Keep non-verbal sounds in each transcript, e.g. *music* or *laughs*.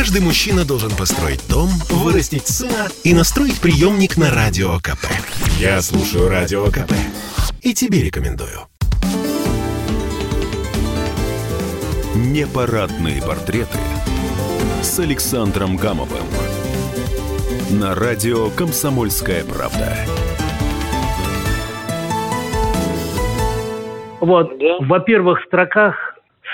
Каждый мужчина должен построить дом, вырастить сына и настроить приемник на Радио КП. Я слушаю Радио КП и тебе рекомендую. Непарадные портреты с Александром Гамовым на радио «Комсомольская правда». Вот, Да. во-первых, в строках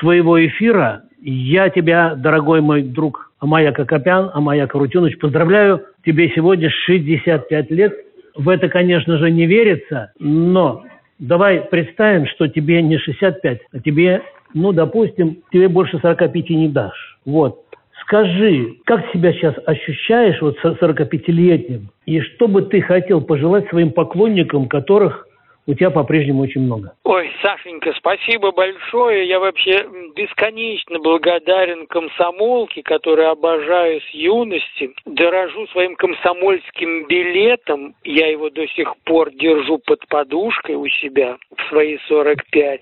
своего эфира я тебя, дорогой мой друг Амаяк Акопян, Амаяк Рутюнович, поздравляю. Тебе сегодня 65 лет. В это, конечно же, не верится, но давай представим, что тебе не 65, а тебе, ну, допустим, тебе больше 45 не дашь. Вот. Скажи, как себя сейчас ощущаешь вот со 45-летним? И что бы ты хотел пожелать своим поклонникам, которых у тебя по-прежнему очень много? Ой, Сашенька, спасибо большое. Я вообще бесконечно благодарен комсомолке, которую обожаю с юности. Дорожу своим комсомольским билетом. Я его до сих пор держу под подушкой у себя в свои 45,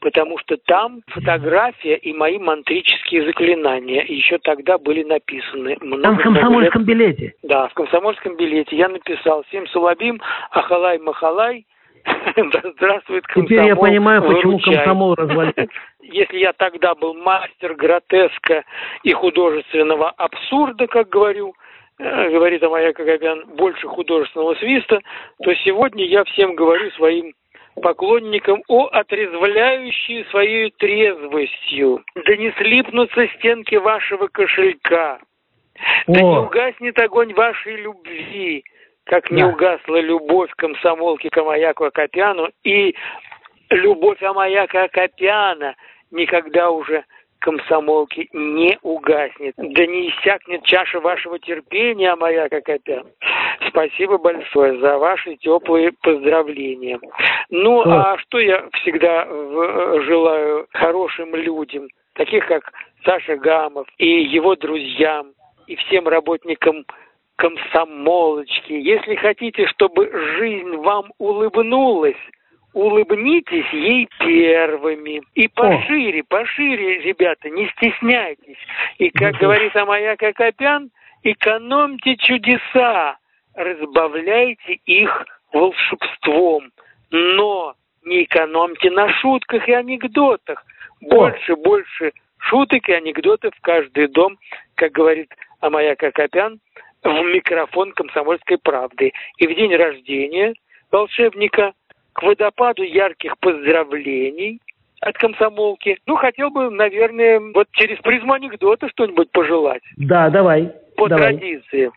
потому что там фотография и мои мантрические заклинания еще тогда были написаны. Там Много-много в комсомольском билете. Да, в комсомольском билете я написал «Всем Сулабим, Ахалай-Махалай». *laughs* Да здравствует комсомол. Теперь я понимаю, почему выручай. комсомол развалился. *laughs* Если я тогда был мастер гротеска и художественного абсурда, как говорю, э, говорит моя Кагабян, больше художественного свиста, то сегодня я всем говорю своим поклонникам о отрезвляющей своей трезвостью. Да не слипнутся стенки вашего кошелька. Да не О, угаснет огонь вашей любви, как не Да. угасла любовь комсомолки к Амаяку Акопяну и любовь Амаяка Акопяна никогда уже комсомолки не угаснет. Да не иссякнет чаша вашего терпения, Амаяк Акопян. Спасибо большое за ваши теплые поздравления. Ну, а что я всегда в- желаю хорошим людям, таких как Саша Гамов и его друзьям, и всем работникам комсомолочки. Если хотите, чтобы жизнь вам улыбнулась, улыбнитесь ей первыми. И пошире, пошире, ребята, не стесняйтесь. И, как говорит Амаяк Акопян, экономьте чудеса, разбавляйте их волшебством. Но не экономьте на шутках и анекдотах. Больше, больше шуток и анекдотов в каждый дом, как говорит Амаяк Акопян, в микрофон комсомольской правды. И в день рождения волшебника к водопаду ярких поздравлений от комсомолки. Ну, хотел бы, наверное, вот через призму анекдота что-нибудь пожелать. да, давай, По давай, традиции.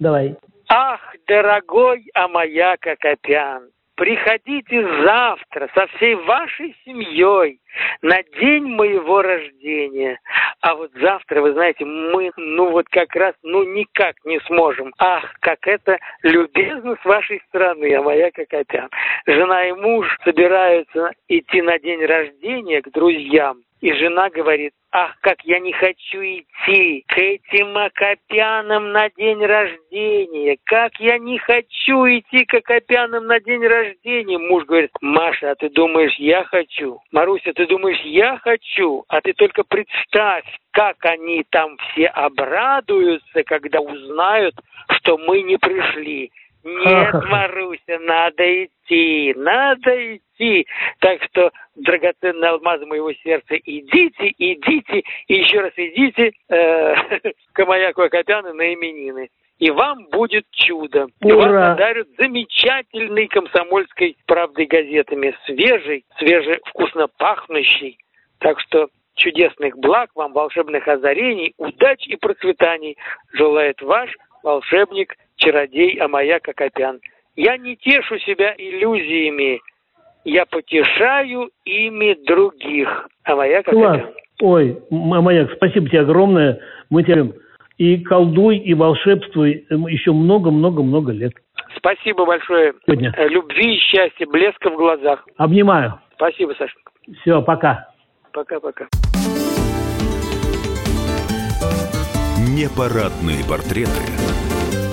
давай. Ах, дорогой Амаяк Акопян, приходите завтра со всей вашей семьей на день моего рождения. А вот завтра, вы знаете, мы, ну вот как раз, ну никак не сможем. Ах, как это любезно с вашей стороны, Амаяк Акопян. Жена и муж собираются идти на день рождения к друзьям. И жена говорит, ах, как я не хочу идти к этим Акопянам на день рождения. Как я не хочу идти к Акопянам на день рождения. Муж говорит, Маша, а ты думаешь, я хочу? Маруся, ты думаешь, я хочу? А ты только представь, как они там все обрадуются, когда узнают, что мы не пришли. Нет. Маруся, надо идти, надо идти. Так что, драгоценные алмазы моего сердца, идите, идите, и еще раз идите э, *laughs* к Маяку Акопяну на именины. И вам будет чудо. И Ура! Вам подарят замечательной комсомольской правдой газетами. Свежий, свеже вкусно пахнущий. Так что чудесных благ вам, волшебных озарений, удач и процветаний желает ваш волшебник, чародей Амаяк Акопян. Я не тешу себя иллюзиями, я потешаю ими других. Амаяк Класс. Акопян. Ой, М- Маяк, спасибо тебе огромное. Мы любим. и колдуй, и волшебствуй еще много-много-много лет. Спасибо большое. Сегодня. Э, Любви и счастья, блеска в глазах. Обнимаю. Спасибо, Сашенька. Все, пока. Пока-пока. Непарадные портреты